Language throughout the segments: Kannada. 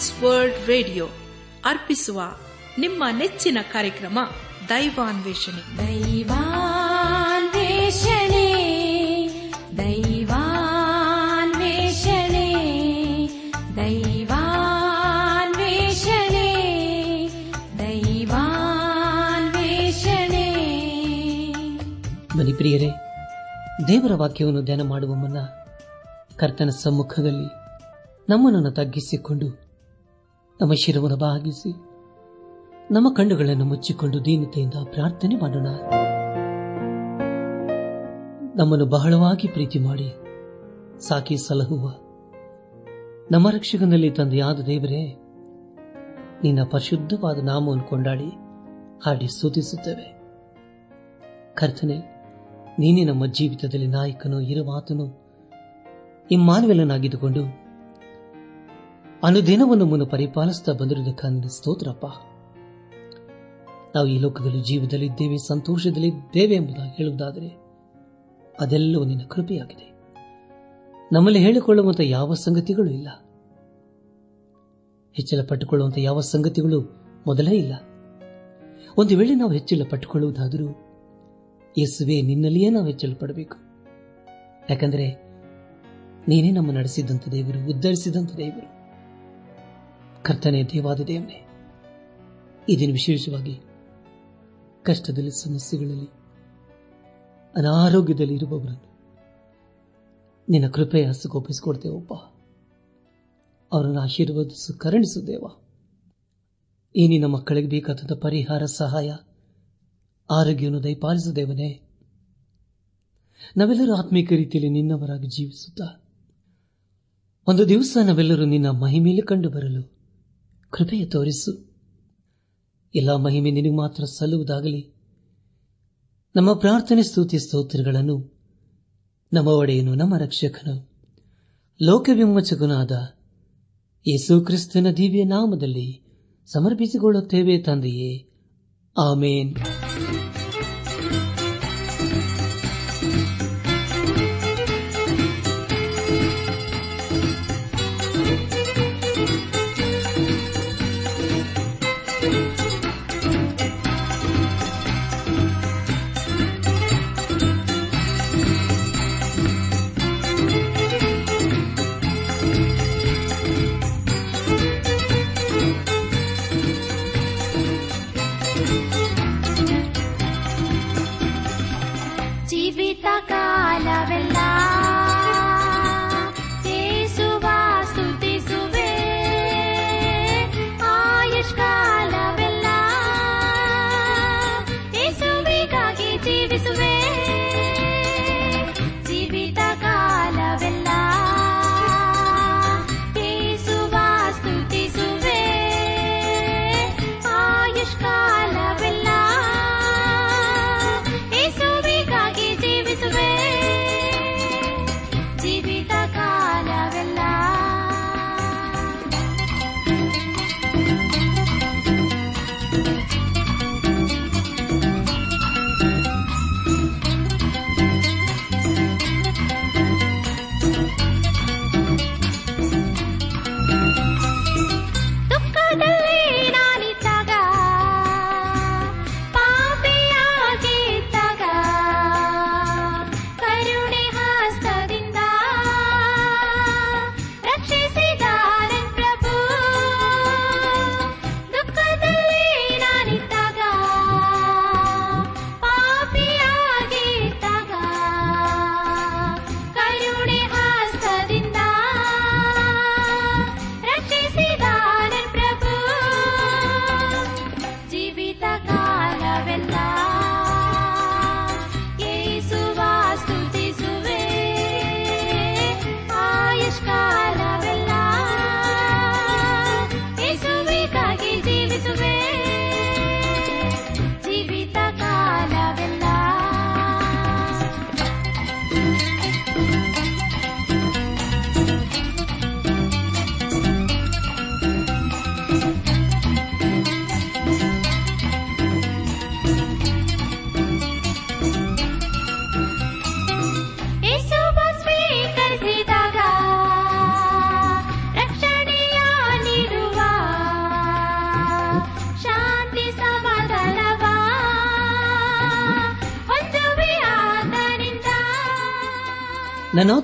ಟ್ರಾನ್ಸ್ ವರ್ಲ್ಡ್ ರೇಡಿಯೋ ಅರ್ಪಿಸುವ ನಿಮ್ಮ ನೆಚ್ಚಿನ ಕಾರ್ಯಕ್ರಮ ದೈವಾನ್ವೇಷಣೆ. ದೈವಾನ್ವೇಷಣೆ ದೈವಾನ್ವೇಷಣೆ ದೈವಾನ್ವೇಷಣೆ ದೈವಾನ್ವೇಷಣೆ. ಪ್ರಿಯರೇ ದೇವರ ವಾಕ್ಯವನ್ನು ಧ್ಯಾನ ಮಾಡುವ ಮುನ್ನ ಕರ್ತನ ಸಮ್ಮುಖದಲ್ಲಿ ನಮ್ಮನ್ನು ತಗ್ಗಿಸಿಕೊಂಡು ನಮ್ಮ ಶಿರವನ್ನು ಭಾಗಿಸಿ ನಮ್ಮ ಕಣ್ಣುಗಳನ್ನು ಮುಚ್ಚಿಕೊಂಡು ದೀನತೆಯಿಂದ ಪ್ರಾರ್ಥನೆ ಮಾಡೋಣ. ನಮ್ಮನ್ನು ಬಹಳವಾಗಿ ಪ್ರೀತಿ ಮಾಡಿ, ಸಾಕಿ ಸಲಹುವ. ನಮ್ಮ ರಕ್ಷಕನಲ್ಲಿ ತಂದೆಯಾದ ದೇವರೇ, ನಿನ್ನ ಪರಿಶುದ್ಧವಾದ ನಾಮವನ್ನು ಕೊಂಡಾಡಿ ಹಾಡಿ ಸೂತಿಸುತ್ತೇವೆ ಕರ್ತನೆ, ನೀನೇ ನಮ್ಮ ಜೀವಿತದಲ್ಲಿ ನಾಯಕನು ಇರುವಾತನು. ಇಮ್ಮಾನವೆಲ್ಲನಾಗಿದ್ದುಕೊಂಡು ಅನುದಿನವನ್ನು ಮುನ್ನ ಪರಿಪಾಲಿಸುತ್ತಾ ಬಂದಿರುವುದಕ್ಕಾಗಿ ಸ್ತೋತ್ರಪ್ಪ. ನಾವು ಈ ಲೋಕದಲ್ಲಿ ಜೀವದಲ್ಲಿದ್ದೇವೆ, ಸಂತೋಷದಲ್ಲಿದ್ದೇವೆ ಎಂಬುದಾಗಿ ಹೇಳುವುದಾದರೆ ಅದೆಲ್ಲವೂ ನಿನ್ನ ಕೃಪೆಯಾಗಿದೆ. ನಮ್ಮಲ್ಲಿ ಹೇಳಿಕೊಳ್ಳುವಂತಹ ಯಾವ ಸಂಗತಿಗಳು ಇಲ್ಲ. ಹೆಚ್ಚಳ ಪಟ್ಟುಕೊಳ್ಳುವಂತಹ ಯಾವ ಸಂಗತಿಗಳು ಮೊದಲೇ ಇಲ್ಲ. ಒಂದು ವೇಳೆ ನಾವು ಹೆಚ್ಚಳ ಪಟ್ಟುಕೊಳ್ಳುವುದಾದರೂ ಯೇಸುವೆ, ನಿನ್ನಲ್ಲಿಯೇ ನಾವು ಹೆಚ್ಚಳ ಪಡಬೇಕು ಯಾಕಂದರೆ ನೀನೇ ನಮ್ಮ ನಡೆಸಿದಂತ ದೇವರು, ಉದ್ಧರಿಸಿದಂಥ ದೇವರು. ಕರ್ತನೆ ದೇವಾದ ದೇವನೇ ಈ ದಿನ ವಿಶೇಷವಾಗಿ ಕಷ್ಟದಲ್ಲಿ, ಸಮಸ್ಯೆಗಳಲ್ಲಿ, ಅನಾರೋಗ್ಯದಲ್ಲಿ ಇರುವವರನ್ನು ನಿನ್ನ ಕೃಪೆಯ ಹಸುಗೊಪ್ಪಿಸಿಕೊಡ್ತೇವಪ್ಪ ಅವರನ್ನು ಆಶೀರ್ವದಿಸು ಕರುಣಿಸುದೇವ ಈ ನಿನ್ನ ಮಕ್ಕಳಿಗೆ ಬೇಕಾದಂಥ ಪರಿಹಾರ, ಸಹಾಯ, ಆರೋಗ್ಯವನ್ನು ದಯಪಾಲಿಸುದೇವನೇ ನಾವೆಲ್ಲರೂ ಆತ್ಮೀಕ ರೀತಿಯಲ್ಲಿ ನಿನ್ನವರಾಗಿ ಜೀವಿಸುತ್ತಾ, ಒಂದು ದಿವಸ ನಾವೆಲ್ಲರೂ ನಿನ್ನ ಮಹಿಮೇಲೆ ಕಂಡು ಬರಲು ಕೃಪೆಯ ತೋರಿಸು. ಎಲ್ಲ ಮಹಿಮೆ ನಿನಗೆ ಮಾತ್ರ ಸಲ್ಲುವುದಾಗಲಿ. ನಮ್ಮ ಪ್ರಾರ್ಥನೆ, ಸ್ತುತಿ, ಸ್ತೋತ್ರಗಳನ್ನು ನಮ್ಮ ಒಡೆಯನು, ನಮ್ಮ ರಕ್ಷಕನು, ಲೋಕವಿಮೋಚಕನಾದ ಯೇಸು ಕ್ರಿಸ್ತನ ದಿವ್ಯ ನಾಮದಲ್ಲಿ ಸಮರ್ಪಿಸಿಕೊಳ್ಳುತ್ತೇವೆ ತಂದೆಯೇ. ಆಮೇನ್.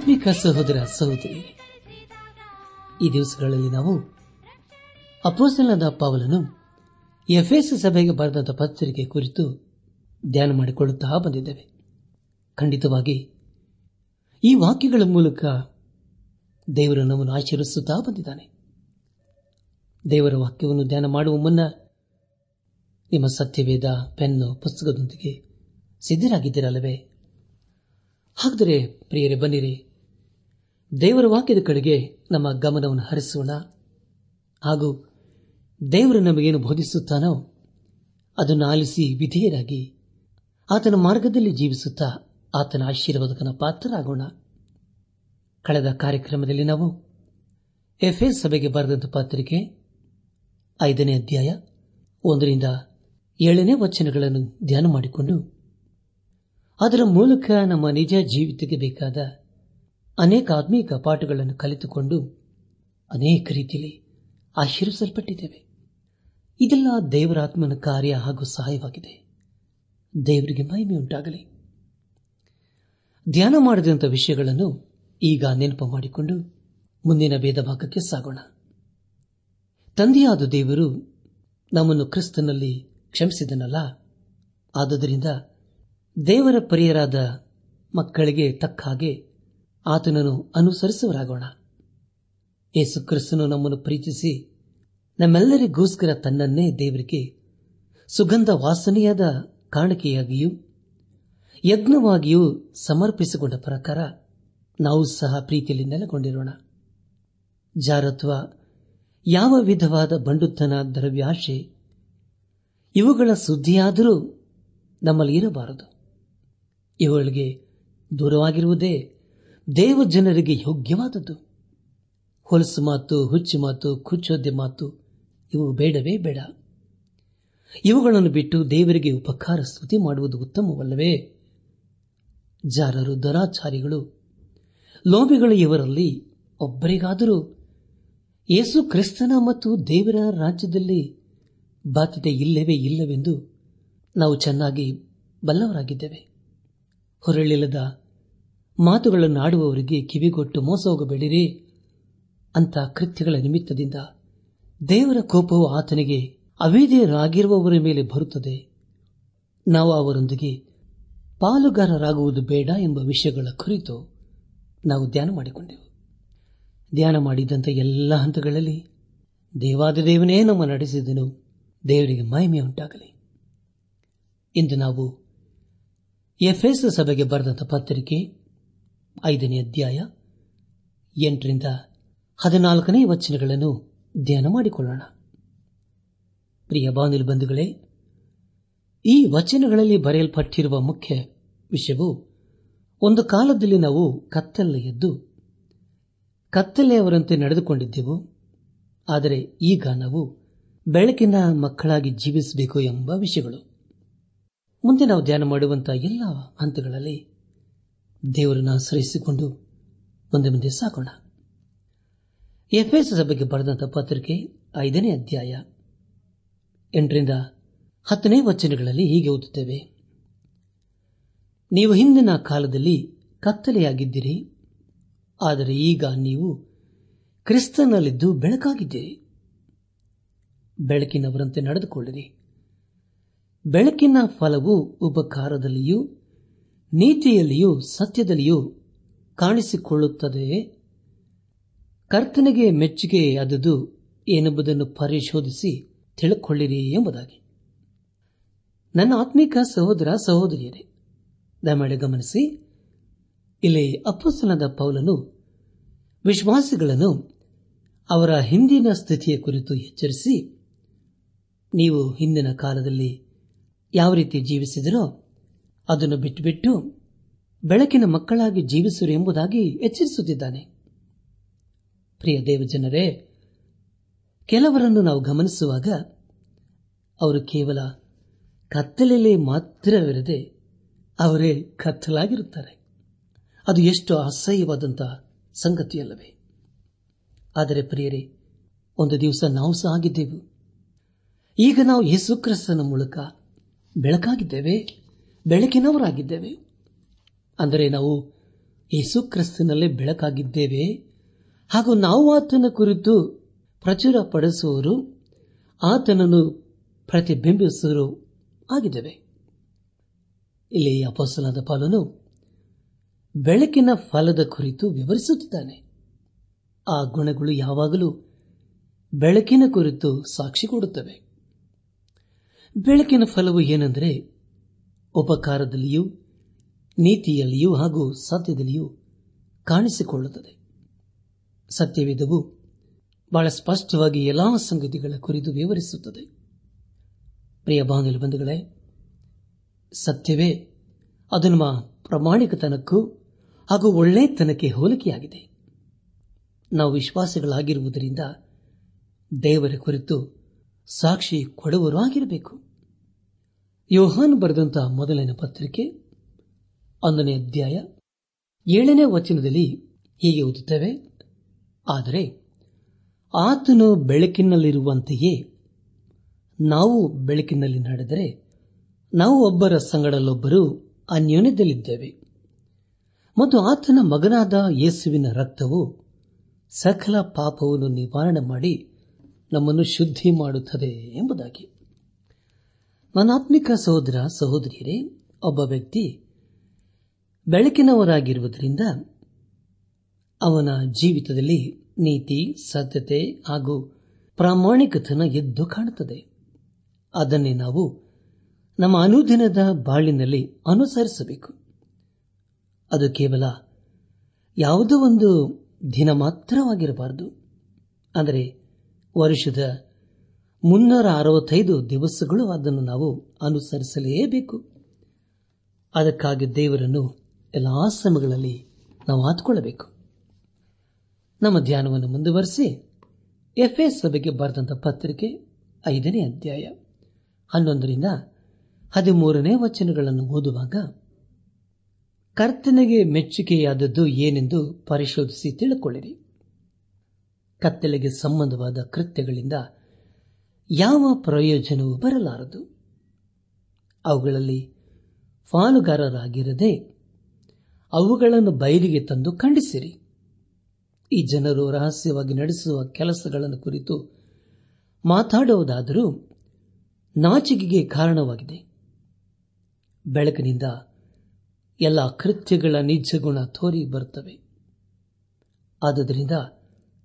ನನಾತ್ಮಿಕ ಸಹೋದರ ಸಹೋದರಿ. ಈ ದಿವಸಗಳಲ್ಲಿ ನಾವು ಅಪೋಸಲದ ಪಾವಲನು ಎಫ್ಎಸ್ ಸಭೆಗೆ ಬರೆದ ಪತ್ರಿಕೆ ಕುರಿತು ಧ್ಯಾನ ಮಾಡಿಕೊಳ್ಳುತ್ತಾ ಬಂದಿದ್ದೇವೆ. ಖಂಡಿತವಾಗಿ ಈ ವಾಕ್ಯಗಳ ಮೂಲಕ ದೇವರು ನಮ್ಮನ್ನು ಆಚರಿಸುತ್ತಾ ಬಂದಿದ್ದಾನೆ. ದೇವರ ವಾಕ್ಯವನ್ನು ಧ್ಯಾನ ಮಾಡುವ ಮುನ್ನ ನಿಮ್ಮ ಸತ್ಯವೇದ, ಪೆನ್ನು, ಪುಸ್ತಕದೊಂದಿಗೆ ಸಿದ್ಧರಾಗಿದ್ದೀರಲ್ಲವೇ? ಹಾಗಾದರೆ ಪ್ರಿಯರೇ, ಬನ್ನಿರಿ. ದೇವರ ವಾಕ್ಯದ ಕಡೆಗೆ ನಮ್ಮ ಗಮನವನ್ನು ಹರಿಸೋಣ. ಹಾಗೂ ದೇವರು ನಮಗೇನು ಬೋಧಿಸುತ್ತಾನೋ ಅದನ್ನು ಆಲಿಸಿ ವಿಧೇಯರಾಗಿ ಆತನ ಮಾರ್ಗದಲ್ಲಿ ಜೀವಿಸುತ್ತಾ ಆತನ ಆಶೀರ್ವಾದಕನ ಪಾತ್ರರಾಗೋಣ. ಕಳೆದ ಕಾರ್ಯಕ್ರಮದಲ್ಲಿ ನಾವು ಎಫ್ಎಸ್ ಸಭೆಗೆ ಬರೆದಂತ ಪತ್ರಿಕೆ ಐದನೇ ಅಧ್ಯಾಯ ಒಂದರಿಂದ ಏಳನೇ ವಚನಗಳನ್ನು ಧ್ಯಾನ ಮಾಡಿಕೊಂಡು ಅದರ ಮೂಲಕ ನಮ್ಮ ನಿಜ ಜೀವಿತಕ್ಕೆ ಬೇಕಾದ ಅನೇಕ ಆತ್ಮೀಕ ಪಾಠಗಳನ್ನು ಕಲಿತುಕೊಂಡು ಅನೇಕ ರೀತಿಯಲ್ಲಿ ಆಶೀರ್ವಿಸಲ್ಪಟ್ಟಿದ್ದೇವೆ. ಇದೆಲ್ಲ ದೇವರಾತ್ಮನ ಕಾರ್ಯ ಹಾಗೂ ಸಹಾಯವಾಗಿದೆ. ದೇವರಿಗೆ ಮಹಿಮೆ ಉಂಟಾಗಲಿ. ಧ್ಯಾನ ಮಾಡಿದಂಥ ವಿಷಯಗಳನ್ನು ಈಗ ನೆನಪು ಮಾಡಿಕೊಂಡು ಮುಂದಿನ ಭೇದ ಭಾಗಕ್ಕೆ ಸಾಗೋಣ. ತಂದೆಯಾದ ದೇವರು ನಮ್ಮನ್ನು ಕ್ರಿಸ್ತನಲ್ಲಿ ಕ್ಷಮಿಸಿದನಲ್ಲ. ಆದುದರಿಂದ ದೇವರ ಪರಿಯರಾದ ಮಕ್ಕಳಿಗೆ ತಕ್ಕ ಹಾಗೆ ಆತನನ್ನು ಅನುಸರಿಸುವರಾಗೋಣ ಯೇಸು ಕ್ರಿಸ್ತನು ನಮ್ಮನ್ನು ಪ್ರೀತಿಸಿ ನಮ್ಮೆಲ್ಲರಿಗೋಸ್ಕರ ತನ್ನನ್ನೇ ದೇವರಿಗೆ ಸುಗಂಧ ವಾಸನೆಯಾದ ಕಾಣಿಕೆಯಾಗಿಯೂ, ಯಜ್ಞವಾಗಿಯೂ ಸಮರ್ಪಿಸಿಕೊಂಡ ಪ್ರಕಾರ ನಾವು ಸಹ ಪ್ರೀತಿಯಲ್ಲಿ ನೆಲೆಗೊಂಡಿರೋಣ. ಜಾರತ್ವ ಯಾವ ವಿಧವಾದ ಬಂಡುತನ, ದ್ರವ್ಯಾಶೆ ಇವುಗಳ ಸುದ್ದಿಯಾದರೂ ನಮ್ಮಲ್ಲಿ ಇರಬಾರದು. ಇವುಗಳಿಗೆ ದೂರವಾಗಿರುವುದೇ ದೇವ ಜನರಿಗೆ ಯೋಗ್ಯವಾದದ್ದು. ಹೊಲಸು ಮಾತು, ಹುಚ್ಚು ಮಾತು ಕುಚ್ಚೋದ್ಯ ಮಾತು, ಇವು ಬೇಡವೇ ಬೇಡ. ಇವುಗಳನ್ನು ಬಿಟ್ಟು ದೇವರಿಗೆ ಉಪಕಾರ ಸ್ತುತಿ ಮಾಡುವುದು ಉತ್ತಮವಲ್ಲವೇ? ಜಾರರು, ದರಾಚಾರಿಗಳು ಲೋಭಿಗಳು ಇವರಲ್ಲಿ ಒಬ್ಬರಿಗಾದರೂ ಯೇಸು ಕ್ರಿಸ್ತನ ಮತ್ತು ದೇವರ ರಾಜ್ಯದಲ್ಲಿ ಬಾಧ್ಯತೆ ಇಲ್ಲವೇ ಇಲ್ಲವೆಂದು ನಾವು ಚೆನ್ನಾಗಿ ಬಲ್ಲವರಾಗಿದ್ದೇವೆ. ಹೊರಳಿಲ್ಲದ ಮಾತುಗಳನ್ನು ಆಡುವವರಿಗೆ ಕಿವಿಗೊಟ್ಟು ಮೋಸ ಹೋಗಬೇಡಿರಿ ಅಂತ ಕೃತ್ಯಗಳ ನಿಮಿತ್ತದಿಂದ ದೇವರ ಕೋಪವು ಆತನಿಗೆ ಅವೇದೇಯರಾಗಿರುವವರ ಮೇಲೆ ಬರುತ್ತದೆ. ನಾವು ಅವರೊಂದಿಗೆ ಪಾಲುಗಾರರಾಗುವುದು ಬೇಡ ಎಂಬ ವಿಷಯಗಳ ಕುರಿತು ನಾವು ಧ್ಯಾನ ಮಾಡಿಕೊಂಡೆವು. ಧ್ಯಾನ ಮಾಡಿದಂಥ ಎಲ್ಲ ಹಂತಗಳಲ್ಲಿ ದೇವಾದ ದೇವನೇ ನಮ್ಮ ನಡೆಸಿದನು, ದೇವರಿಗೆ ಮಹಿಮೆ ಉಂಟಾಗಲಿ. ಇಂದು ನಾವು ಎಫ್ಎಸ್ ಸಭೆಗೆ ಬರೆದಂತಹ ಪತ್ರಿಕೆ ಐದನೇ ಅಧ್ಯಾಯ ಎಂಟರಿಂದ ಹದಿನಾಲ್ಕನೇ ವಚನಗಳನ್ನು ಧ್ಯಾನ ಮಾಡಿಕೊಳ್ಳೋಣ. ಪ್ರಿಯ ಬಾಂಧವ ಬಂಧುಗಳೇ, ಈ ವಚನಗಳಲ್ಲಿ ಬರೆಯಲ್ಪಟ್ಟಿರುವ ಮುಖ್ಯ ವಿಷಯವು ಒಂದು ಕಾಲದಲ್ಲಿ ನಾವು ಕತ್ತಲೆ ಎದ್ದು ಕತ್ತಲೆಯವರಂತೆ ನಡೆದುಕೊಂಡಿದ್ದೆವು. ಆದರೆ ಈಗ ನಾವು ಬೆಳಕಿನ ಮಕ್ಕಳಾಗಿ ಜೀವಿಸಬೇಕು ಎಂಬ ವಿಷಯಗಳು. ಮುಂದೆ ನಾವು ಧ್ಯಾನ ಮಾಡುವಂತಹ ಎಲ್ಲ ಹಂತಗಳಲ್ಲಿ ದೇವರನ್ನು ಆಶ್ರಯಿಸಿಕೊಂಡು ಮುಂದೆ ಮುಂದೆ ಸಾಕೋಣ ಎಫ್ಎಸ್ ಸಭೆಗೆ ಬರೆದಂತಹ ಪತ್ರಿಕೆ ಐದನೇ ಅಧ್ಯಾಯ. ಎಂಟರಿಂದ ಹತ್ತನೇ ವಚನಗಳಲ್ಲಿ ಹೀಗೆ ಓದುತ್ತೇವೆ. ನೀವು ಹಿಂದಿನ ಕಾಲದಲ್ಲಿ ಕತ್ತಲೆಯಾಗಿದ್ದೀರಿ, ಆದರೆ ಈಗ ನೀವು ಕ್ರಿಸ್ತನಲ್ಲಿದ್ದು ಬೆಳಕಾಗಿದ್ದೀರಿ. ಬೆಳಕಿನವರಂತೆ ನಡೆದುಕೊಳ್ಳಿರಿ. ಬೆಳಕಿನ ಫಲವು ಉಪಕಾರದಲ್ಲಿಯೂ ನೀತಿಯಲ್ಲಿಯೂ ಸತ್ಯದಲ್ಲಿಯೂ ಕಾಣಿಸಿಕೊಳ್ಳುತ್ತದೆ. ಕರ್ತನಿಗೆ ಮೆಚ್ಚುಗೆ ಆದದು ಏನೆಂಬುದನ್ನು ಪರಿಶೋಧಿಸಿ ತಿಳ್ಕೊಳ್ಳಿರಿ ಎಂಬುದಾಗಿ. ನನ್ನ ಆತ್ಮಿಕ ಸಹೋದರ, ಸಹೋದರಿಯರೇ, ದಯಮಾಡಿ ಗಮನಿಸಿ, ಇಲ್ಲಿ ಅಪ್ಪಸ್ತನದ ಪೌಲನು ವಿಶ್ವಾಸಿಗಳನ್ನು ಅವರ ಹಿಂದಿನ ಸ್ಥಿತಿಯ ಕುರಿತು ಎಚ್ಚರಿಸಿ, ನೀವು ಹಿಂದಿನ ಕಾಲದಲ್ಲಿ ಯಾವ ರೀತಿ ಜೀವಿಸಿದರೋ ಅದನ್ನು ಬಿಟ್ಟುಬಿಟ್ಟು ಬೆಳಕಿನ ಮಕ್ಕಳಾಗಿ ಜೀವಿಸರು ಎಂಬುದಾಗಿ ಎಚ್ಚರಿಸುತ್ತಿದ್ದಾನೆ. ಪ್ರಿಯ ದೇವಜನರೇ, ಕೆಲವರನ್ನು ನಾವು ಗಮನಿಸುವಾಗ ಅವರು ಕೇವಲ ಕತ್ತಲೆಯಲ್ಲಿ ಮಾತ್ರವಿರದೆ ಅವರೇ ಕತ್ತಲಾಗಿರುತ್ತಾರೆ. ಅದು ಎಷ್ಟು ಅಸಹ್ಯವಾದಂತಹ ಸಂಗತಿಯಲ್ಲವೇ. ಆದರೆ ಪ್ರಿಯರೇ, ಒಂದು ದಿವಸ ನಾವು ಸಹ ಆಗಿದ್ದೆವು. ಈಗ ನಾವು ಯೇಸುಕ್ರಿಸ್ತನ ಮೂಲಕ ಬೆಳಕಾಗಿದ್ದೇವೆ. ಬೆಳಕಿನವರಾಗಿದ್ದೇವೆ. ಅಂದರೆ ನಾವು ಯೇಸು ಕ್ರಿಸ್ತನಲ್ಲೇ ಬೆಳಕಾಗಿದ್ದೇವೆ. ಹಾಗೂ ನಾವು ಆತನ ಕುರಿತು ಪ್ರಚುರ ಪಡಿಸುವರು ಆತನನ್ನು ಪ್ರತಿಬಿಂಬಿಸುವರು ಆಗಿದ್ದೇವೆ. ಇಲ್ಲಿ ಅಪೋಸಲಾದ ಪಾಲನು ಬೆಳಕಿನ ಫಲದ ಕುರಿತು ವಿವರಿಸುತ್ತಿದ್ದಾನೆ. ಆ ಗುಣಗಳು ಯಾವಾಗಲೂ ಬೆಳಕಿನ ಕುರಿತು ಸಾಕ್ಷಿ ಕೊಡುತ್ತವೆ. ಬೆಳಕಿನ ಫಲವು ಏನೆಂದರೆ ಉಪಕಾರದಲ್ಲಿಯೂ, ನೀತಿಯಲ್ಲಿಯೂ ಹಾಗೂ ಸತ್ಯದಲ್ಲಿಯೂ ಕಾಣಿಸಿಕೊಳ್ಳುತ್ತದೆ. ಸತ್ಯವಿಧವು ಬಹಳ ಸ್ಪಷ್ಟವಾಗಿ ಎಲ್ಲಾ ಸಂಗತಿಗಳ ಕುರಿತು ವಿವರಿಸುತ್ತದೆ. ಪ್ರಿಯ ಬಂಧುಗಳೇ ಸತ್ಯವೇ ಅದು ನಮ್ಮ ಪ್ರಾಮಾಣಿಕತನಕ್ಕೂ ಹಾಗೂ ಒಳ್ಳೆತನಕ್ಕೆ ಹೋಲಿಕೆಯಾಗಿದೆ. ನಾವು ವಿಶ್ವಾಸಿಗಳಾಗಿರುವುದರಿಂದ ದೇವರ ಕುರಿತು ಸಾಕ್ಷಿ ಕೊಡುವರೂ ಆಗಿರಬೇಕು ಯೋಹಾನ್ ಬರೆದಂತಹ ಮೊದಲನೇ ಪತ್ರಿಕೆ, ಒಂದನೇ ಅಧ್ಯಾಯ, ಏಳನೇ ವಚನದಲ್ಲಿ ಹೀಗೆ ಓದುತ್ತೇವೆ, ಆದರೆ ಆತನು ಬೆಳಕಿನಲ್ಲಿರುವಂತೆಯೇ ನಾವು ಬೆಳಕಿನಲ್ಲಿ ನಡೆದರೆ ನಾವು ಒಬ್ಬರ ಸಂಗಡಲ್ಲೊಬ್ಬರು ಅನ್ಯೋನ್ಯದಲ್ಲಿದ್ದೇವೆ. ಮತ್ತು ಆತನ ಮಗನಾದ ಯೇಸುವಿನ ರಕ್ತವು ಸಕಲ ಪಾಪವನ್ನು ನಿವಾರಣೆ ಮಾಡಿ ನಮ್ಮನ್ನು ಶುದ್ಧಿ ಮಾಡುತ್ತದೆ ಎಂಬುದಾಗಿ. ಮನಾತ್ಮಿಕ ಸಹೋದರ ಸಹೋದರಿಯರೇ, ಒಬ್ಬ ವ್ಯಕ್ತಿ ಬೆಳಕಿನವರಾಗಿರುವುದರಿಂದ ಅವನ ಜೀವಿತದಲ್ಲಿ ನೀತಿ, ಸತ್ಯತೆ ಹಾಗೂ ಪ್ರಾಮಾಣಿಕತನ ಎದ್ದು ಕಾಣುತ್ತದೆ. ಅದನ್ನೇ ನಾವು ನಮ್ಮ ಅನುದಿನದ ಬಾಳಿನಲ್ಲಿ ಅನುಸರಿಸಬೇಕು. ಅದು ಕೇವಲ ಯಾವುದೋ ಒಂದು ದಿನ ಮಾತ್ರವಾಗಿರಬಾರದು. ಅಂದರೆ ವರ್ಷದ ಮುನ್ನೂರ ಅರವತ್ತೈದು ದಿವಸಗಳು ಅದನ್ನು ನಾವು ಅನುಸರಿಸಲೇಬೇಕು. ಅದಕ್ಕಾಗಿ ದೇವರನ್ನು ಎಲ್ಲ ಸಮಯಗಳಲ್ಲಿ ನಾವು ಆತ್ಕೊಳ್ಳಬೇಕು. ನಮ್ಮ ಧ್ಯಾನವನ್ನು ಮುಂದುವರೆಸಿ ಎಫ್ಎಸ್ ಸಭೆಗೆ ಬರೆದಂತ ಪತ್ರಿಕೆ ಐದನೇ ಅಧ್ಯಾಯ ಹನ್ನೊಂದರಿಂದ ಹದಿಮೂರನೇ ವಚನಗಳನ್ನು ಓದುವಾಗ, ಕರ್ತನೆಗೆ ಮೆಚ್ಚುಗೆಯಾದದ್ದು ಏನೆಂದು ಪರಿಶೋಧಿಸಿ ತಿಳಿದುಕೊಳ್ಳಿರಿ ಕತ್ತಲೆಗೆ ಸಂಬಂಧವಾದ ಕೃತ್ಯಗಳಿಂದ ಯಾವ ಪ್ರಯೋಜನವೂ ಬರಲಾರದು. ಅವುಗಳಲ್ಲಿ ಪಾಲುಗಾರರಾಗಿರದೆ ಅವುಗಳನ್ನು ಬಯಲಿಗೆ ತಂದು ಖಂಡಿಸಿರಿ. ಈ ಜನರು ರಹಸ್ಯವಾಗಿ ನಡೆಸುವ ಕೆಲಸಗಳನ್ನು ಕುರಿತು ಮಾತಾಡುವುದಾದರೂ ನಾಚಿಕೆಗೆ ಕಾರಣವಾಗಿದೆ. ಬೆಳಕಿನಿಂದ ಎಲ್ಲ ಕೃತ್ಯಗಳ ನಿಜ ಗುಣ ತೋರಿ ಬರುತ್ತವೆ. ಆದ್ದರಿಂದ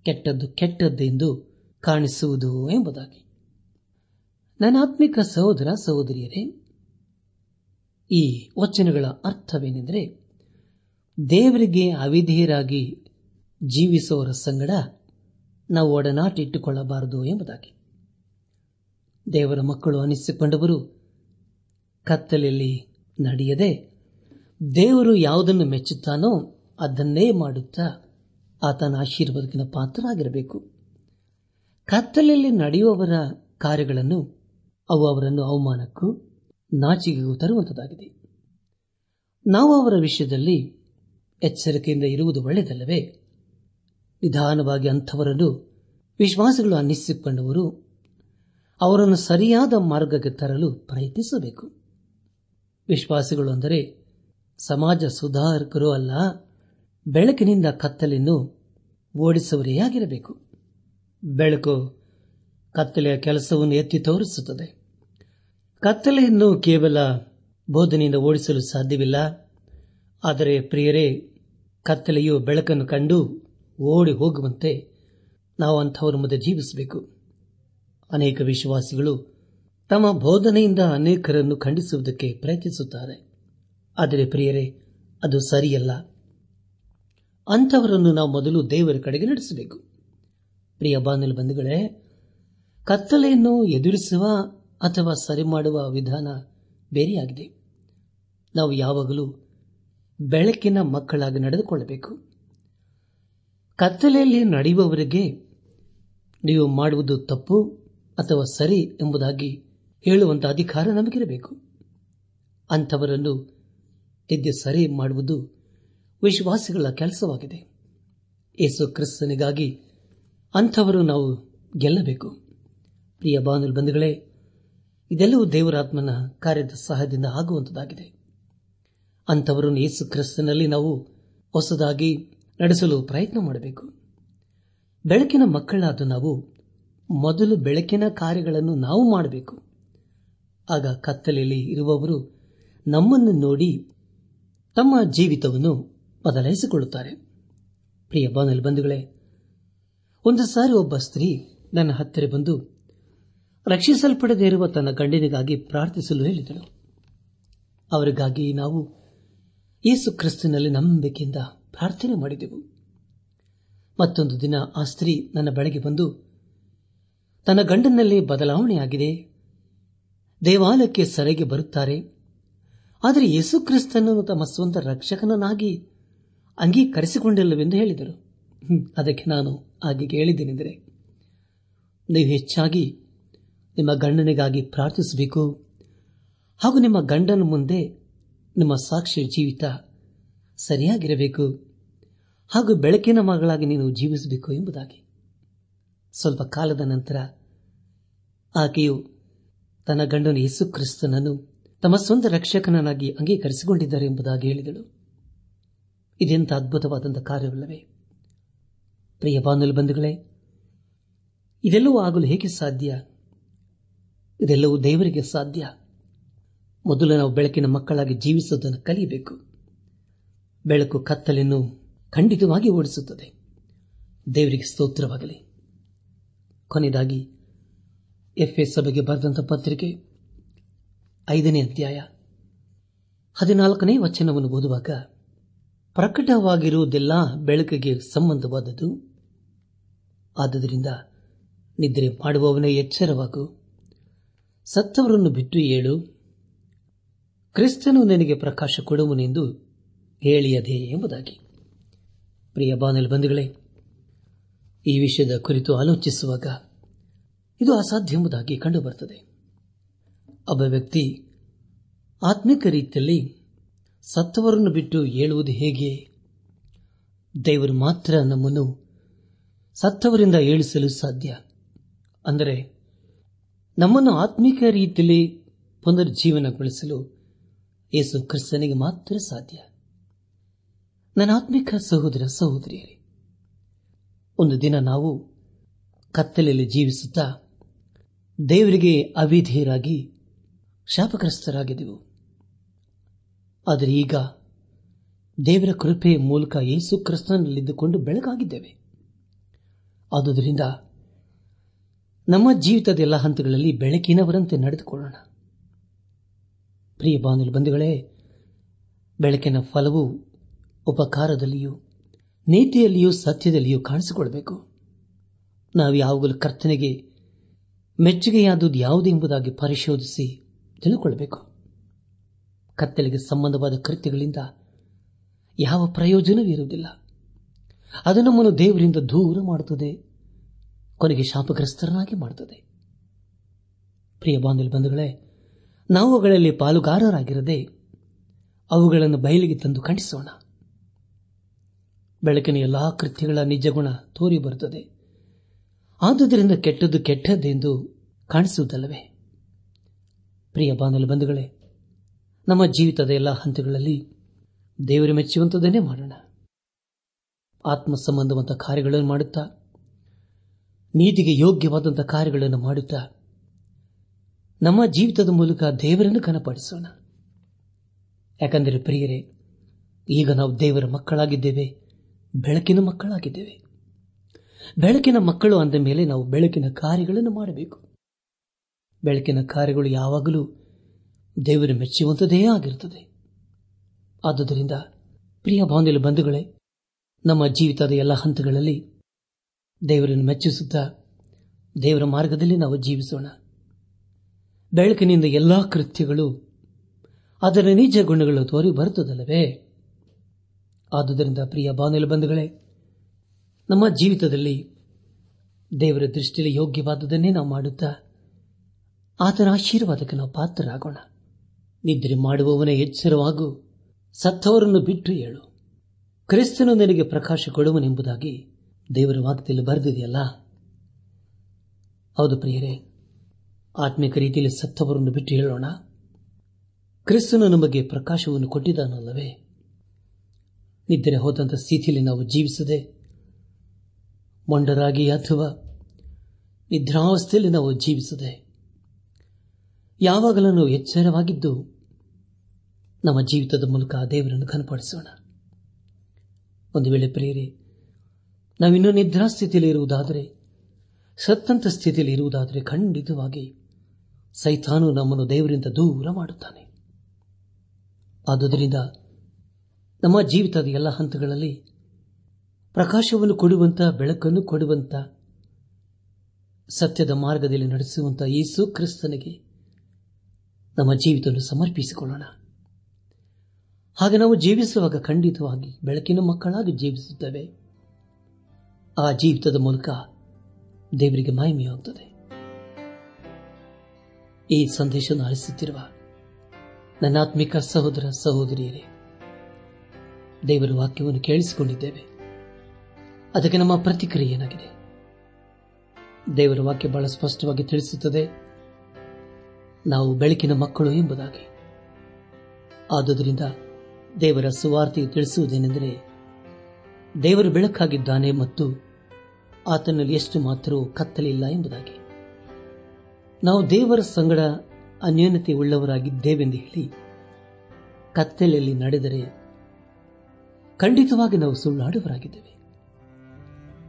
ಕೆಟ್ಟದ್ದು ಕೆಟ್ಟದ್ದೆಂದು ಕಾಣಿಸುವುದು ಎಂಬುದಾಗಿ. ನನ್ನ ಆತ್ಮಿಕ ಸಹೋದರ, ಸಹೋದರಿಯರೇ, ಈ ವಚನಗಳ ಅರ್ಥವೇನೆಂದರೆ ದೇವರಿಗೆ ಅವಿಧೇಯರಾಗಿ ಜೀವಿಸುವವರ ಸಂಗಡ ನಾವು ಒಡನಾಟ ಇಟ್ಟುಕೊಳ್ಳಬಾರದು ಎಂಬುದಾಗಿ. ದೇವರ ಮಕ್ಕಳು ಅನಿಸಿಕೊಂಡವರು ಕತ್ತಲೆಯಲ್ಲಿ ನಡೆಯದೆ ದೇವರು ಯಾವುದನ್ನು ಮೆಚ್ಚುತ್ತಾನೋ ಅದನ್ನೇ ಮಾಡುತ್ತಾ ಆತನ ಆಶೀರ್ವಾದಕ್ಕಿನ ಪಾತ್ರರಾಗಿರಬೇಕು. ಕತ್ತಲೆಯಲ್ಲಿ ನಡೆಯುವವರ ಕಾರ್ಯಗಳನ್ನು ಅವು ಅವರನ್ನು ಅವಮಾನಕ್ಕೂ ನಾಚಿಕೆಗೂ ತರುವಂತದಾಗಿದೆ ನಾವು ಅವರ ವಿಷಯದಲ್ಲಿ ಎಚ್ಚರಿಕೆಯಿಂದ ಇರುವುದು ಒಳ್ಳೆಯದಲ್ಲವೇ? ನಿಧಾನವಾಗಿ ಅಂಥವರನ್ನು ವಿಶ್ವಾಸಗಳು ಅನ್ನಿಸಿಕೊಂಡವರು ಅವರನ್ನು ಸರಿಯಾದ ಮಾರ್ಗಕ್ಕೆ ತರಲು ಪ್ರಯತ್ನಿಸಬೇಕು. ವಿಶ್ವಾಸಿಗಳು ಅಂದರೆ ಸಮಾಜ ಸುಧಾರಕರು ಅಲ್ಲ, ಬೆಳಕಿನಿಂದ ಕತ್ತಲೆಯನ್ನು ಓಡಿಸುವರೇ ಆಗಿರಬೇಕು. ಬೆಳಕು ಕತ್ತಲೆಯ ಕೆಲಸವನ್ನು ಎತ್ತಿ ತೋರಿಸುತ್ತದೆ. ಕತ್ತಲೆಯನ್ನು ಕೇವಲ ಬೋಧನೆಯಿಂದ ಓಡಿಸಲು ಸಾಧ್ಯವಿಲ್ಲ. ಆದರೆ ಪ್ರಿಯರೇ, ಕತ್ತಲೆಯು ಬೆಳಕನ್ನು ಕಂಡು ಓಡಿ ಹೋಗುವಂತೆ ನಾವು ಅಂಥವರ ಮುಂದೆ ಜೀವಿಸಬೇಕು. ಅನೇಕ ವಿಶ್ವಾಸಿಗಳು ತಮ್ಮ ಬೋಧನೆಯಿಂದ ಅನೇಕರನ್ನು ಖಂಡಿಸುವುದಕ್ಕೆ ಪ್ರಯತ್ನಿಸುತ್ತಾರೆ. ಆದರೆ ಪ್ರಿಯರೇ, ಅದು ಸರಿಯಲ್ಲ. ಅಂಥವರನ್ನು ನಾವು ಮೊದಲು ದೇವರ ಕಡೆಗೆ ನಡೆಸಬೇಕು. ಪ್ರಿಯ ಬಾನಲು ಬಂಧುಗಳೇ, ಕತ್ತಲೆಯನ್ನು ಎದುರಿಸುವ ಅಥವಾ ಸರಿ ಮಾಡುವ ವಿಧಾನ ಬೇರೆಯಾಗಿದೆ. ನಾವು ಯಾವಾಗಲೂ ಬೆಳಕಿನ ಮಕ್ಕಳಾಗಿ ನಡೆದುಕೊಳ್ಳಬೇಕು. ಕತ್ತಲೆಯಲ್ಲಿ ನಡೆಯುವವರಿಗೆ ನೀವು ಮಾಡುವುದು ತಪ್ಪು ಅಥವಾ ಸರಿ ಎಂಬುದಾಗಿ ಹೇಳುವಂತ ಅಧಿಕಾರ ನಮಗಿರಬೇಕು. ಅಂಥವರನ್ನು ಎದ್ದು ಸರಿ ಮಾಡುವುದು ವಿಶ್ವಾಸಿಗಳ ಕೆಲಸವಾಗಿದೆ. ಯೇಸು ಕ್ರಿಸ್ತನಿಗಾಗಿ ಅಂಥವರು ನಾವು ಗೆಲ್ಲಬೇಕು. ಪ್ರಿಯ ಬಾನುಲ್ ಬಂಧುಗಳೇ ಇದೆಲ್ಲವೂ ದೇವರಾತ್ಮನ ಕಾರ್ಯದ ಸಹಾಯದಿಂದ ಆಗುವಂತದಾಗಿದೆ ಅಂಥವರನ್ನು ಯೇಸು ಕ್ರಿಸ್ತನಲ್ಲಿ ನಾವು ಹೊಸದಾಗಿ ನಡೆಸಲು ಪ್ರಯತ್ನ ಮಾಡಬೇಕು. ಬೆಳಕಿನ ಮಕ್ಕಳಾದ ನಾವು ಮೊದಲು ಬೆಳಕಿನ ಕಾರ್ಯಗಳನ್ನು ನಾವು ಮಾಡಬೇಕು. ಆಗ ಕತ್ತಲೆಯಲ್ಲಿ ಇರುವವರು ನಮ್ಮನ್ನು ನೋಡಿ ತಮ್ಮ ಜೀವಿತವನ್ನು ಬದಲಾಯಿಸಿಕೊಳ್ಳುತ್ತಾರೆ. ಪ್ರಿಯ ಬಾನಲ್ ಬಂಧುಗಳೇ, ಒಂದು ಸಾರಿ ಒಬ್ಬ ಸ್ತ್ರೀ ನನ್ನ ಹತ್ತಿರ ಬಂದು ರಕ್ಷಿಸಲ್ಪಡದೇ ಇರುವ ತನ್ನ ಗಂಡನಿಗಾಗಿ ಪ್ರಾರ್ಥಿಸಲು ಹೇಳಿದಳು. ಅವರಿಗಾಗಿ ನಾವು ಯೇಸು ಕ್ರಿಸ್ತನಲ್ಲಿ ನಂಬಿಕೆಯಿಂದ ಪ್ರಾರ್ಥನೆ ಮಾಡಿದೆವು. ಮತ್ತೊಂದು ದಿನ ಆ ಸ್ತ್ರೀ ನನ್ನ ಬಳಿಗೆ ಬಂದು, ತನ್ನ ಗಂಡನಲ್ಲಿ ಬದಲಾವಣೆಯಾಗಿದೆ. ದೇವಾಲಯಕ್ಕೆ ಸರಿಗೆ ಬರುತ್ತಾರೆ. ಆದರೆ ಯೇಸು ಕ್ರಿಸ್ತನನ್ನು ತಮ್ಮ ಸ್ವಂತ ರಕ್ಷಕನನ್ನಾಗಿ ಅಂಗೀಕರಿಸಿಕೊಂಡಿಲ್ಲವೆಂದು ಹೇಳಿದರು. ಅದಕ್ಕೆ ನಾನು ಹಾಗೆ ಹೇಳಿದ್ದೇನೆಂದರೆ, ನೀವು ಹೆಚ್ಚಾಗಿ ನಿಮ್ಮ ಗಂಡನಿಗಾಗಿ ಪ್ರಾರ್ಥಿಸಬೇಕು. ಹಾಗೂ ನಿಮ್ಮ ಗಂಡನ ಮುಂದೆ ನಿಮ್ಮ ಸಾಕ್ಷಿ ಜೀವಿತ ಸರಿಯಾಗಿರಬೇಕು. ಹಾಗೂ ಬೆಳಕಿನ ಮಗಳಾಗಿ ನೀನು ಜೀವಿಸಬೇಕು ಎಂಬುದಾಗಿ. ಸ್ವಲ್ಪ ಕಾಲದ ನಂತರ ಆಕೆಯು ತನ್ನ ಗಂಡನ ಯೇಸು ಕ್ರಿಸ್ತನನ್ನು ತಮ್ಮ ಸ್ವಂತ ರಕ್ಷಕನನ್ನಾಗಿ ಅಂಗೀಕರಿಸಿಕೊಂಡಿದ್ದಾರೆ ಎಂಬುದಾಗಿ ಹೇಳಿದಳು. ಇದೆಂಥ ಅದ್ಭುತವಾದಂಥ ಕಾರ್ಯವಲ್ಲವೇ. ಪ್ರಿಯ ಬಾನುಲು ಬಂಧುಗಳೇ, ಇದೆಲ್ಲವೂ ಆಗಲು ಹೇಗೆ ಸಾಧ್ಯ? ಇದೆಲ್ಲವೂ ದೇವರಿಗೆ ಸಾಧ್ಯ. ಮೊದಲು ನಾವು ಬೆಳಕಿನ ಮಕ್ಕಳಾಗಿ ಜೀವಿಸುವುದನ್ನು ಕಲಿಯಬೇಕು. ಬೆಳಕು ಕತ್ತಲೆಯನ್ನು ಖಂಡಿತವಾಗಿ ಓಡಿಸುತ್ತದೆ. ದೇವರಿಗೆ ಸ್ತೋತ್ರವಾಗಲಿ. ಕೊನೆಯದಾಗಿ ಎಫ್ಎಸ್ ಸಭೆಗೆ ಬರೆದಂತಹ ಪತ್ರಿಕೆ ಐದನೇ ಅಧ್ಯಾಯ ಹದಿನಾಲ್ಕನೇ ವಚನವನ್ನು ಓದುವಾಗ, ಪ್ರಕಟವಾಗಿರುವುದೆಲ್ಲ ಬೆಳಕಿಗೆ ಸಂಬಂಧವಾದದ್ದು. ಆದುದರಿಂದ ನಿದ್ರೆ ಮಾಡುವವನೇ ಎಚ್ಚರವಾಗು. ಸತ್ತವರನ್ನು ಬಿಟ್ಟು ಏಳು. ಕ್ರಿಸ್ತನು ನನಗೆ ಪ್ರಕಾಶ ಕೊಡುವನೆಂದು ಹೇಳಿಯದೆ ಎಂಬುದಾಗಿ. ಪ್ರಿಯ ಬಾನಲ್ ಬಂಧುಗಳೇ, ಈ ವಿಷಯದ ಕುರಿತು ಆಲೋಚಿಸುವಾಗ ಇದು ಅಸಾಧ್ಯ ಎಂಬುದಾಗಿ ಕಂಡುಬರುತ್ತದೆ. ಒಬ್ಬ ವ್ಯಕ್ತಿ ಆತ್ಮಿಕ ರೀತಿಯಲ್ಲಿ ಸತ್ತವರನ್ನು ಬಿಟ್ಟು ಹೇಳುವುದು ಹೇಗೆ? ದೇವರು ಮಾತ್ರ ನಮ್ಮನ್ನು ಸತ್ತವರಿಂದ ಏಳಿಸಲು ಸಾಧ್ಯ. ಅಂದರೆ ನಮ್ಮನ್ನು ಆತ್ಮಿಕ ರೀತಿಯಲ್ಲಿ ಪುನರ್ಜೀವನಗೊಳಿಸಲು ಯೇಸು ಕ್ರಿಸ್ತನಿಗೆ ಮಾತ್ರ ಸಾಧ್ಯ. ನನ್ನ ಆತ್ಮಿಕ ಸಹೋದರ, ಸಹೋದರಿಯರೇ, ಒಂದು ದಿನ ನಾವು ಕತ್ತಲೆಯಲ್ಲಿ ಜೀವಿಸುತ್ತಾ ದೇವರಿಗೆ ಅವಿಧೇಯರಾಗಿ ಶಾಪಗ್ರಸ್ತರಾಗಿದ್ದೆವು. ಆದರೆ ಈಗ ದೇವರ ಕೃಪೆಯ ಮೂಲಕ ಯೇಸು ಕ್ರಿಸ್ತನಲ್ಲಿದ್ದುಕೊಂಡು ಬೆಳಕಾಗಿದ್ದೇವೆ ಆದುದರಿಂದ ನಮ್ಮ ಜೀವಿತದ ಎಲ್ಲ ಹಂತಗಳಲ್ಲಿ ಬೆಳಕಿನವರಂತೆ ನಡೆದುಕೊಳ್ಳೋಣ. ಪ್ರಿಯ ಬಾನುಲು ಬಂಧುಗಳೇ, ಬೆಳಕಿನ ಫಲವು ಉಪಕಾರದಲ್ಲಿಯೂ, ನೀತಿಯಲ್ಲಿಯೂ, ಸತ್ಯದಲ್ಲಿಯೂ ಕಾಣಿಸಿಕೊಳ್ಳಬೇಕು. ನಾವು ಯಾವಾಗಲೂ ಕರ್ತನೆಗೆ ಮೆಚ್ಚುಗೆಯಾದುದು ಯಾವುದು ಎಂಬುದಾಗಿ ಪರಿಶೋಧಿಸಿ ತಿಳಿದುಕೊಳ್ಳಬೇಕು ಕತ್ತಲೆಗೆ ಸಂಬಂಧವಾದ ಕೃತ್ಯಗಳಿಂದ ಯಾವ ಪ್ರಯೋಜನವಿರುವುದಿಲ್ಲ. ಅದು ನಮ್ಮನ್ನು ದೇವರಿಂದ ದೂರ ಮಾಡುತ್ತದೆ. ಕೊನೆಗೆ ಶಾಪಗ್ರಸ್ತರನಾಗಿ ಮಾಡುತ್ತದೆ. ಪ್ರಿಯ ಬಾಂಧವ್ಯ ಬಂಧುಗಳೇ, ನಾವು ಅವುಗಳಲ್ಲಿ ಪಾಲುಗಾರರಾಗಿರದೆ ಅವುಗಳನ್ನು ಬಯಲಿಗೆ ತಂದು ಖಂಡಿಸೋಣ. ಬೆಳಕಿನ ಎಲ್ಲಾ ಕೃತ್ಯಗಳ ನಿಜಗುಣ ತೋರಿ ಬರುತ್ತದೆ. ಆದುದರಿಂದ ಕೆಟ್ಟದ್ದು ಕೆಟ್ಟದ್ದೆಂದು ಕಾಣಿಸುವುದಲ್ಲವೇ? ಪ್ರಿಯ ಬಾಂಧವ್ಯ ಬಂಧುಗಳೇ, ನಮ್ಮ ಜೀವಿತದ ಎಲ್ಲ ಹಂತಗಳಲ್ಲಿ ದೇವರು ಮೆಚ್ಚುವಂಥದ್ದನ್ನೇ ಮಾಡೋಣ. ಆತ್ಮ ಸಂಬಂಧವಂತ ಕಾರ್ಯಗಳನ್ನು ಮಾಡುತ್ತಾ ನೀತಿಗೆ ಯೋಗ್ಯವಾದಂಥ ಕಾರ್ಯಗಳನ್ನು ಮಾಡುತ್ತಾ ನಮ್ಮ ಜೀವಿತದ ಮೂಲಕ ದೇವರನ್ನು ಕನಪಡಿಸೋಣ ಯಾಕಂದರೆ ಪ್ರಿಯರೇ, ಈಗ ನಾವು ದೇವರ ಮಕ್ಕಳಾಗಿದ್ದೇವೆ, ಬೆಳಕಿನ ಮಕ್ಕಳಾಗಿದ್ದೇವೆ. ಬೆಳಕಿನ ಮಕ್ಕಳು ಅಂದ ಮೇಲೆ ನಾವು ಬೆಳಕಿನ ಕಾರ್ಯಗಳನ್ನು ಮಾಡಬೇಕು. ಬೆಳಕಿನ ಕಾರ್ಯಗಳು ಯಾವಾಗಲೂ ದೇವರು ಮೆಚ್ಚುವಂಥದ್ದೇ ಆಗಿರುತ್ತದೆ. ಆದುದರಿಂದ, ಪ್ರಿಯ ಬಾಂಧವ್ಯ ಬಂಧುಗಳೇ, ನಮ್ಮ ಜೀವಿತದ ಎಲ್ಲ ಹಂತಗಳಲ್ಲಿ ದೇವರನ್ನು ಮೆಚ್ಚಿಸುತ್ತಾ ದೇವರ ಮಾರ್ಗದಲ್ಲಿ ನಾವು ಜೀವಿಸೋಣ. ಬೆಳಕಿನಿಂದ ಎಲ್ಲಾ ಕೃತ್ಯಗಳು ಅದರ ನಿಜ ಗುಣಗಳು ತೋರಿ ಬರುತ್ತದಲ್ಲವೇ? ಆದುದರಿಂದ ಪ್ರಿಯ ಬಾನುಲ ಬಂಧುಗಳೇ, ನಮ್ಮ ಜೀವಿತದಲ್ಲಿ ದೇವರ ದೃಷ್ಟಿಯಲ್ಲಿ ಯೋಗ್ಯವಾದುದನ್ನೇ ನಾವು ಮಾಡುತ್ತಾ ಆತನ ಆಶೀರ್ವಾದಕ್ಕೆ ನಾವು ಪಾತ್ರರಾಗೋಣ. ನಿದ್ರೆ ಮಾಡುವವನೇ ಎಚ್ಚರವಾಗೂ, ಸತ್ತವರನ್ನು ಬಿಟ್ಟು ಹೇಳು ಕ್ರಿಸ್ತನು ನಿನಗೆ ಪ್ರಕಾಶ ಕೊಡುವನೆಂಬುದಾಗಿ ದೇವರ ವಾಕ್ಯದಲ್ಲಿ ಬರೆದಿದೆಯಲ್ಲ? ಹೌದು ಪ್ರಿಯರೇ, ಆತ್ಮಿಕ ರೀತಿಯಲ್ಲಿ ಸತ್ತವರನ್ನು ಬಿಟ್ಟು ಹೇಳೋಣ. ಕ್ರಿಸ್ತನು ನಮಗೆ ಪ್ರಕಾಶವನ್ನು ಕೊಟ್ಟಿದ್ದಾನಲ್ಲವೇ? ನಿದ್ರೆ ಹೋದಂಥ ಸ್ಥಿತಿಯಲ್ಲಿ ನಾವು ಜೀವಿಸದೆ, ಮೊಂಡರಾಗಿ ಅಥವಾ ನಿದ್ರಾವಸ್ಥೆಯಲ್ಲಿ ನಾವು ಜೀವಿಸದೆ, ಯಾವಾಗಲೂ ನಾವು ಎಚ್ಚರವಾಗಿದ್ದು ನಮ್ಮ ಜೀವಿತದ ಮೂಲಕ ದೇವರನ್ನು ಕನಪಡಿಸೋಣ ಒಂದು ವೇಳೆ ಪ್ರಿಯರೇ ನಾವಿನ್ನೂ ನಿದ್ರಾಸ್ಥಿತಿಯಲ್ಲಿ ಇರುವುದಾದರೆ, ಸತ್ತಂತ ಸ್ಥಿತಿಯಲ್ಲಿ ಇರುವುದಾದರೆ ಖಂಡಿತವಾಗಿ ಸೈತಾನು ನಮ್ಮನ್ನು ದೇವರಿಂದ ದೂರ ಮಾಡುತ್ತಾನೆ. ಆದುದರಿಂದ ನಮ್ಮ ಜೀವಿತದ ಎಲ್ಲ ಹಂತಗಳಲ್ಲಿ ಪ್ರಕಾಶವನ್ನು ಕೊಡುವಂತ, ಬೆಳಕನ್ನು ಕೊಡುವಂತ, ಸತ್ಯದ ಮಾರ್ಗದಲ್ಲಿ ನಡೆಸುವಂತ ಯೇಸು ಕ್ರಿಸ್ತನಿಗೆ ನಮ್ಮ ಜೀವಿತವನ್ನು ಸಮರ್ಪಿಸಿಕೊಳ್ಳೋಣ. ಹಾಗೆ ನಾವು ಜೀವಿಸುವಾಗ ಖಂಡಿತವಾಗಿ ಬೆಳಕಿನ ಮಕ್ಕಳಾಗಿ ಜೀವಿಸುತ್ತೇವೆ. ಆ ಜೀವಿತದ ಮೂಲಕ ದೇವರಿಗೆ ಮಹಿಮೆಯಾಗುತ್ತದೆ ಈ ಸಂದೇಶವನ್ನು ಆಲಿಸುತ್ತಿರುವ ನನ್ನಾತ್ಮಿಕ ಸಹೋದರ ಸಹೋದರಿಯರೇ, ದೇವರ ವಾಕ್ಯವನ್ನು ಕೇಳಿಸಿಕೊಂಡಿದ್ದೇವೆ. ಅದಕ್ಕೆ ನಮ್ಮ ಪ್ರತಿಕ್ರಿಯೆ ಏನಾಗಿದೆ? ದೇವರ ವಾಕ್ಯ ಬಹಳ ಸ್ಪಷ್ಟವಾಗಿ ತಿಳಿಸುತ್ತದೆ. ನಾವು ಬೆಳಕಿನ ಮಕ್ಕಳು ಎಂಬುದಾಗಿ. ಆದುದರಿಂದ ದೇವರ ಸುವಾರ್ತೆ ತಿಳಿಸುವುದೇನೆಂದರೆ, ದೇವರು ಬೆಳಕಾಗಿದ್ದಾನೆ ಮತ್ತು ಆತನಲ್ಲಿ ಎಷ್ಟು ಮಾತ್ರ ಕತ್ತಲಿಲ್ಲ ಎಂಬುದಾಗಿ. ನಾವು ದೇವರ ಸಂಗಡ ಅನ್ಯೋನ್ಯತೆ ಉಳ್ಳವರಾಗಿದ್ದೇವೆಂದು ಹೇಳಿ, ಕತ್ತಲೆಯಲ್ಲಿ ನಡೆದರೆ ಖಂಡಿತವಾಗಿ ನಾವು ಸುಳ್ಳಾಡುವರಾಗಿದ್ದೇವೆ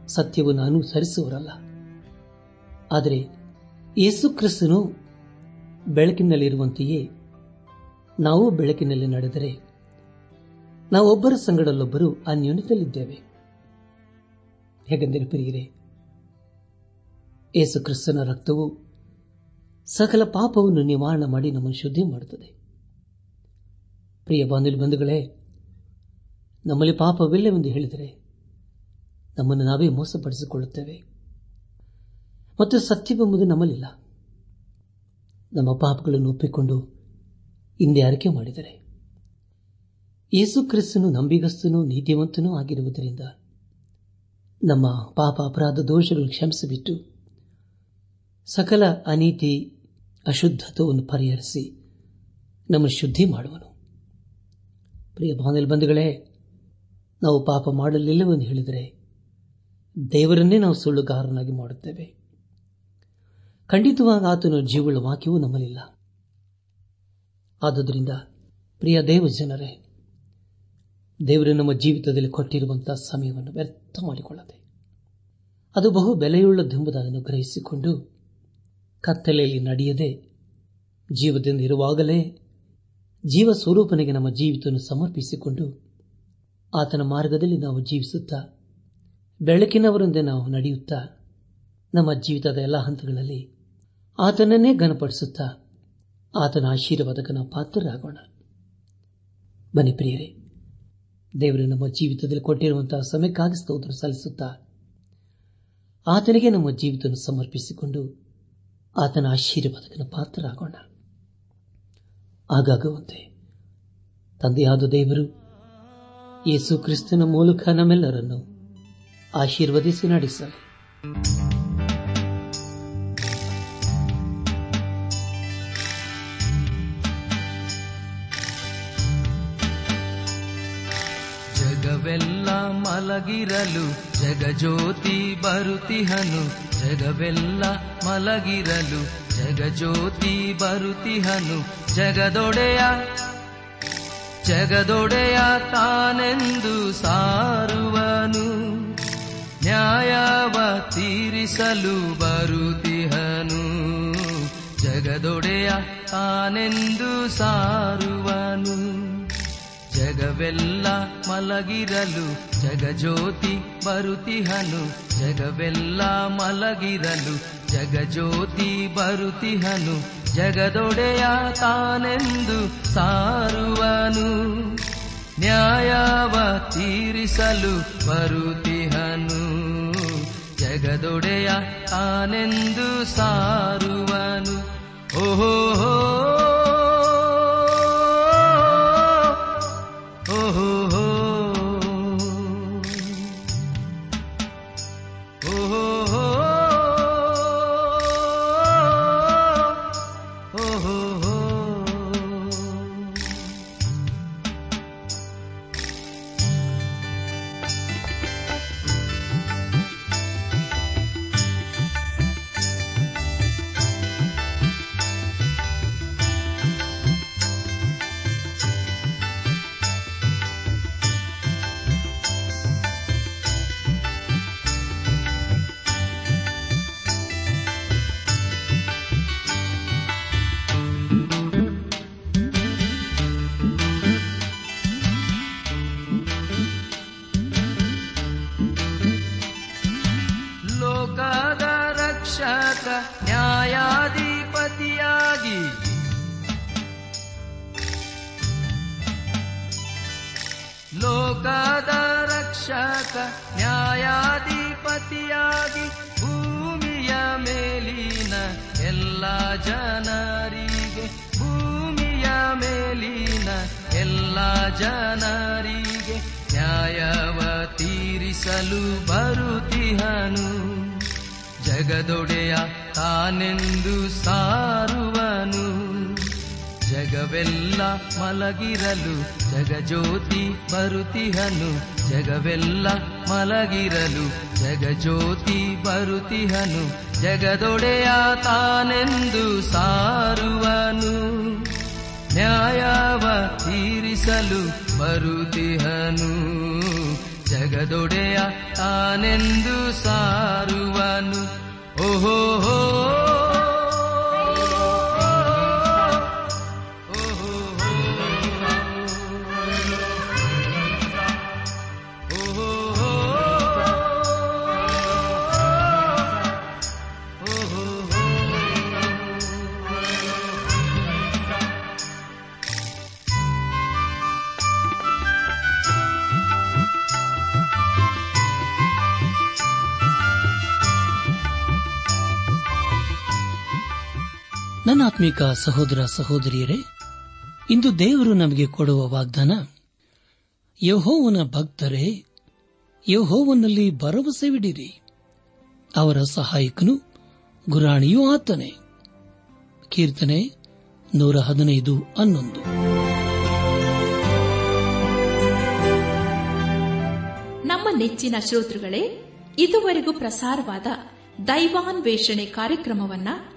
ಸತ್ಯವನ್ನು ಅನುಸರಿಸುವರಲ್ಲ ಆದರೆ ಯೇಸು ಕ್ರಿಸ್ತನು ಬೆಳಕಿನಲ್ಲಿರುವಂತೆಯೇ ನಾವು ಬೆಳಕಿನಲ್ಲಿ ನಡೆದರೆ ನಾವೊಬ್ಬರ ಸಂಗಡಲ್ಲೊಬ್ಬರು ಅನ್ಯೋನ್ಯದಲ್ಲಿದ್ದೇವೆ. ಹೇಗೆಂದರೆ ಪ್ರಿಯರೇ ಏಸು ಕ್ರಿಸ್ತನ ರಕ್ತವು ಸಕಲ ಪಾಪವನ್ನು ನಿವಾರಣೆ ಮಾಡಿ ನಮ್ಮನ್ನು ಶುದ್ಧಿ ಮಾಡುತ್ತದೆ. ಪ್ರಿಯ ಬಾಂಧವ್ಯ ಬಂಧುಗಳೇ, ನಮ್ಮಲ್ಲಿ ಪಾಪವಿಲ್ಲವೆಂದು ಹೇಳಿದರೆ ನಮ್ಮನ್ನು ನಾವೇ ಮೋಸಪಡಿಸಿಕೊಳ್ಳುತ್ತೇವೆ. ಮತ್ತು ಸತ್ಯವೆಂಬುದು ನಮ್ಮಲ್ಲಿಲ್ಲ. ನಮ್ಮ ಪಾಪಗಳನ್ನು ಒಪ್ಪಿಕೊಂಡು ಹಿಂದೆ ಅರಿಕೆ ಮಾಡಿದರೆ. ಯೇಸು ಕ್ರಿಸ್ತನು ನಂಬಿಗಸ್ತನು, ನೀತಿವಂತನೂ ಆಗಿರುವುದರಿಂದ ನಮ್ಮ ಪಾಪ ಅಪರಾಧ ದೋಷಗಳು ಕ್ಷಮಿಸಿಬಿಟ್ಟು ಸಕಲ ಅನೀತಿ ಅಶುದ್ಧತ್ವವನ್ನು ಪರಿಹರಿಸಿ ನಮ್ಮ ಶುದ್ಧಿ ಮಾಡುವನು. ಪ್ರಿಯ ಬಾಂಧಲ್ ಬಂಧುಗಳೇ, ನಾವು ಪಾಪ ಮಾಡಲಿಲ್ಲವೆಂದು ಹೇಳಿದರೆ ದೇವರನ್ನೇ ನಾವು ಸುಳ್ಳುಗಾರನಾಗಿ ಮಾಡುತ್ತೇವೆ. ಖಂಡಿತವಾಗಿ ಆತನ ಜೀವಳ ವಾಕ್ಯವೂ ನಮ್ಮಲ್ಲಿಲ್ಲ. ಆದುದರಿಂದ ಪ್ರಿಯ ದೇವ ಜನರೇ ದೇವರು ನಮ್ಮ ಜೀವಿತದಲ್ಲಿ ಕೊಟ್ಟಿರುವಂತಹ ಸಮಯವನ್ನು ವ್ಯರ್ಥ ಮಾಡಿಕೊಳ್ಳದೆ. ಅದು ಬಹು ಬೆಲೆಯುಳ್ಳದೆಂಬುದನ್ನು ಗ್ರಹಿಸಿಕೊಂಡು ಕತ್ತಲೆಯಲ್ಲಿ ನಡೆಯದೆ ಜೀವದಿಂದ ಇರುವಾಗಲೇ ಜೀವ ಸ್ವರೂಪನಿಗೆ ನಮ್ಮ ಜೀವಿತವನ್ನು ಸಮರ್ಪಿಸಿಕೊಂಡು ಆತನ ಮಾರ್ಗದಲ್ಲಿ ನಾವು ಜೀವಿಸುತ್ತಾ, ಬೆಳಕಿನವರೊಂದೇ ನಾವು ನಡೆಯುತ್ತಾ, ನಮ್ಮ ಜೀವಿತದ ಎಲ್ಲ ಹಂತಗಳಲ್ಲಿ ಆತನನ್ನೇ ಘನಪಡಿಸುತ್ತಾ, ಆತನ ಆಶೀರ್ವಾದಕ್ಕೆ ನಾವು ಪಾತ್ರರಾಗೋಣ. ಬನ್ನಿ ಪ್ರಿಯರೇ ದೇವರು ನಮ್ಮ ಜೀವಿತದಲ್ಲಿ ಕೊಟ್ಟಿರುವಂತಹ ಸಮಯಕ್ಕಾಗಿ ಸ್ತೋತ್ರ ಸಲ್ಲಿಸುತ್ತಾ, ಆತನಿಗೆ ನಮ್ಮ ಜೀವಿತ ಸಮರ್ಪಿಸಿಕೊಂಡು ಆತನ ಆಶೀರ್ವಾದಕನ ಪಾತ್ರರಾಗೋಣ. ಆಗಾಗುವಂತೆ ತಂದೆಯಾದ ದೇವರು ಯೇಸು ಕ್ರಿಸ್ತನ ಮೂಲಕ ನಮ್ಮೆಲ್ಲರನ್ನು ಆಶೀರ್ವದಿಸಿ ನಡೆಸಲಿ. ಮಲಗಿರಲು, ಜಗಜ್ಯೋತಿ ಬರುತಿಹನು ಜಗವೆಲ್ಲ ಮಲಗಿರಲು, ಜಗಜ್ಯೋತಿ ಬರುತಿಹನು ಜಗದೊಡೆಯ ಜಗದೊಡೆಯ ತಾನೆಂದು ಸಾರುವನು, ನ್ಯಾಯವ ತೀರಿಸಲು ಬರುತಿಹನು ಜಗದೊಡೆಯ ತಾನೆಂದು ಸಾರುವನು. ಜಗವೆಲ್ಲ ಮಲಗಿರಲು, ಜಗಜ್ಯೋತಿ ಬರುತಿಹನು ಜಗವೆಲ್ಲ ಮಲಗಿರಲು, ಜಗಜ್ಯೋತಿ ಬರುತಿಹನು ಜಗದೊಡೆಯ ತಾನೆಂದು ಸಾರುವನು. ನ್ಯಾಯವ ತೀರಿಸಲು ಬರುತಿಹನು ಜಗದೊಡೆಯ ತಾನೆಂದು ಸಾರುವನು. ಓಹೋ ಜನರಿಗೆ ಭೂಮಿಯ ಮೇಲಿನ ಎಲ್ಲ ಜನರಿಗೆ ನ್ಯಾಯವ ತೀರಿಸಲು ಬರುತ್ತಿಹನು. ಜಗದೊಡೆಯ ತಾನೆಂದು ಸಾರುವನು. ಜಗವೆಲ್ಲ ಮಲಗಿರಲು ಜಗಜ್ಯೋತಿ ಬರುತಿಹನು ಜಗವೆಲ್ಲ ಮಲಗಿರಲು ಜಗಜ್ಯೋತಿ ಬರುತಿಹನು ಜಗದೊಡೆಯ ತಾನೆಂದು ಸಾರುವನು. ನ್ಯಾಯವ ತೀರಿಸಲು ಬರುತಿಹನು ಜಗದೊಡೆಯ ತಾನೆಂದು ಸಾರುವನು. ಓಹೋ ನನ್ನಾತ್ಮಿಕ ಸಹೋದರ ಸಹೋದರಿಯರೇ, ಇಂದು ದೇವರು ನಮಗೆ ಕೊಡುವ ವಾಗ್ದಾನ, ಯಹೋವನ ಭಕ್ತರೇ, ಯಹೋವನಲ್ಲಿ ಭರವಸೆವಿಡಿರಿ ಅವರ ಸಹಾಯಕನು ಗುರಾಣಿಯೂ ಆತನೇ. ಕೀರ್ತನೆ ನೂರ ಹದಿನೈದು ಹನ್ನೊಂದು. ನಮ್ಮ ನೆಚ್ಚಿನ ಶ್ರೋತೃಗಳೇ, ಇದುವರೆಗೂ ಪ್ರಸಾರವಾದ ದೈವಾನ್ವೇಷಣೆ ಕಾರ್ಯಕ್ರಮವನ್ನ